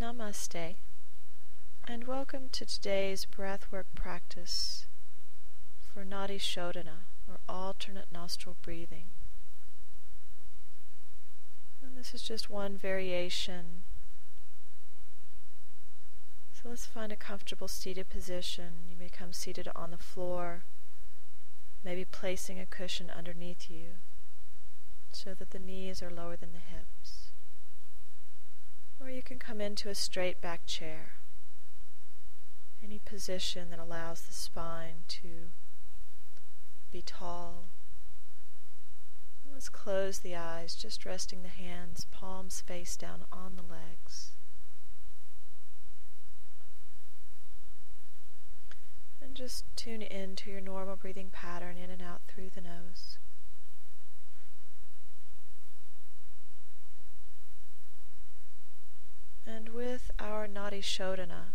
Namaste, and welcome to today's breathwork practice for Nadi Shodhana, or alternate nostril breathing. And this is just one variation. So let's find a comfortable seated position. You may come seated on the floor, maybe placing a cushion underneath you so that the knees are lower than the hips. Or you can come into a straight back chair. Any position that allows the spine to be tall. let's close the eyes, just resting the hands, palms face down on the legs. And just tune in to your normal breathing pattern in and out through the nose. And with our Nadi Shodhana,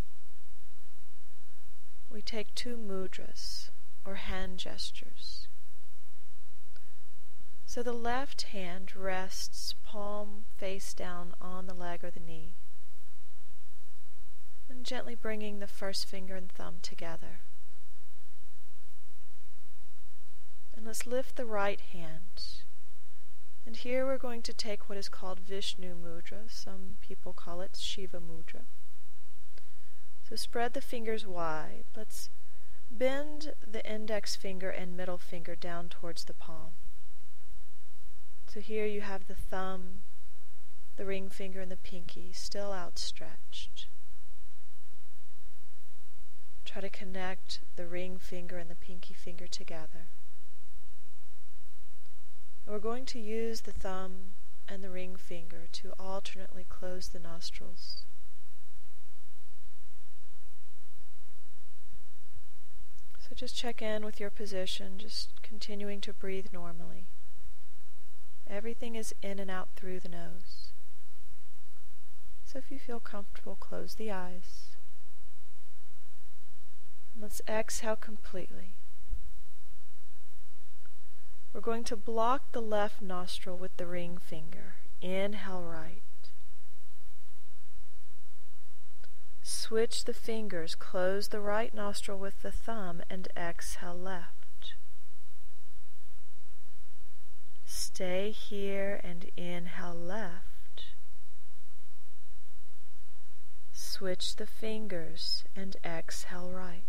we take two mudras, or hand gestures. So the left hand rests palm face down on the leg or the knee, and gently bringing the first finger and thumb together. And let's lift the right hand and here we're going to take what is called Vishnu Mudra. Some people call it Shiva Mudra. So spread the fingers wide. Let's bend the index finger and middle finger down towards the palm. So here you have the thumb, the ring finger, and the pinky still outstretched. Try to connect the ring finger and the pinky finger together. We're going to use the thumb and the ring finger to alternately close the nostrils. So just check in with your position, just continuing to breathe normally. Everything is in and out through the nose. So if you feel comfortable, close the eyes. Let's exhale completely. We're going to block the left nostril with the ring finger. Inhale right. Switch the fingers, close the right nostril with the thumb, and exhale left. Stay here and inhale left. Switch the fingers and exhale right.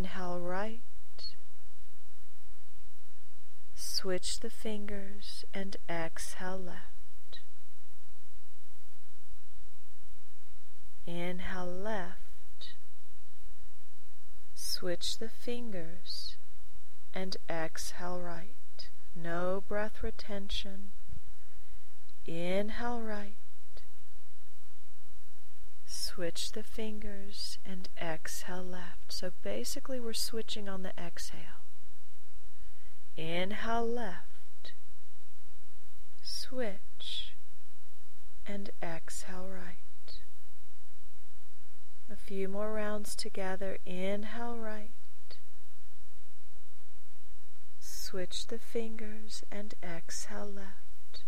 Inhale right. Switch the fingers and exhale left. Inhale left. Switch the fingers and exhale right. No breath retention. Inhale right switch the fingers and exhale left. So basically, we're switching on the exhale. Inhale left, switch, and exhale right. A few more rounds together. Inhale right, switch the fingers and exhale left.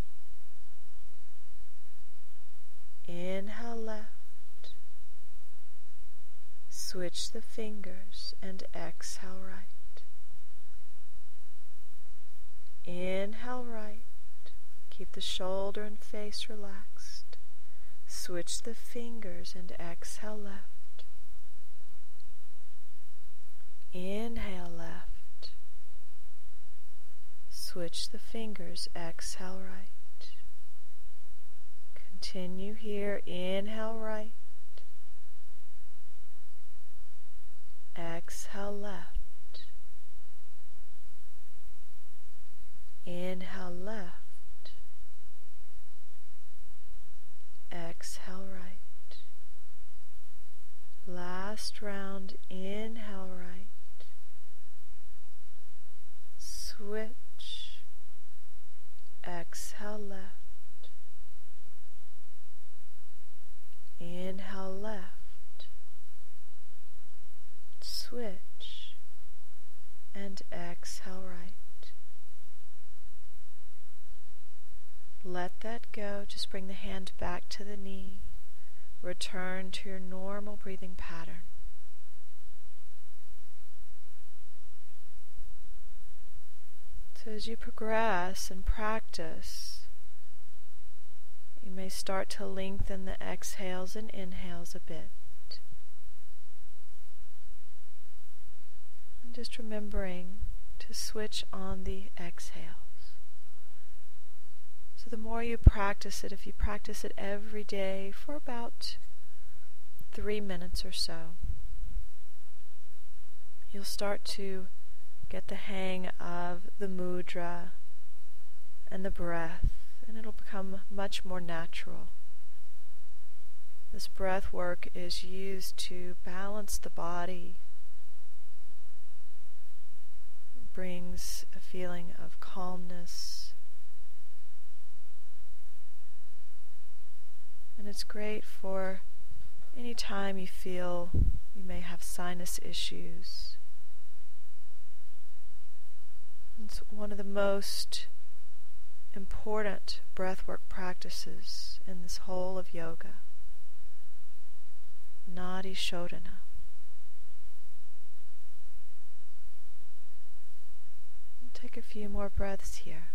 Inhale left Switch the fingers and exhale right. Inhale right. Keep the shoulder and face relaxed. Switch the fingers and exhale left. Inhale left. Switch the fingers, exhale right. Continue here. Inhale right. Exhale left. Inhale left. Exhale right. Last round, inhale right. Switch. Exhale left. Inhale left switch and exhale right. Let that go. Just bring the hand back to the knee. Return to your normal breathing pattern. So as you progress and practice, you may start to lengthen the exhales and inhales a bit. And just remembering to switch on the exhales. The more you practice it, if you practice it every day for about three minutes or so, you'll start to get the hang of the mudra and the breath, and it'll become much more natural. This breath work is used to balance the body, brings a feeling of calmness, and it's great for any time you feel you may have sinus issues It's one of the most important breathwork practices in this whole of yoga. Nadi Shodhana. Take a few more breaths here.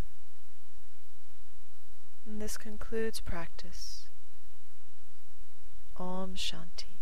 And this concludes practice. Om Shanti.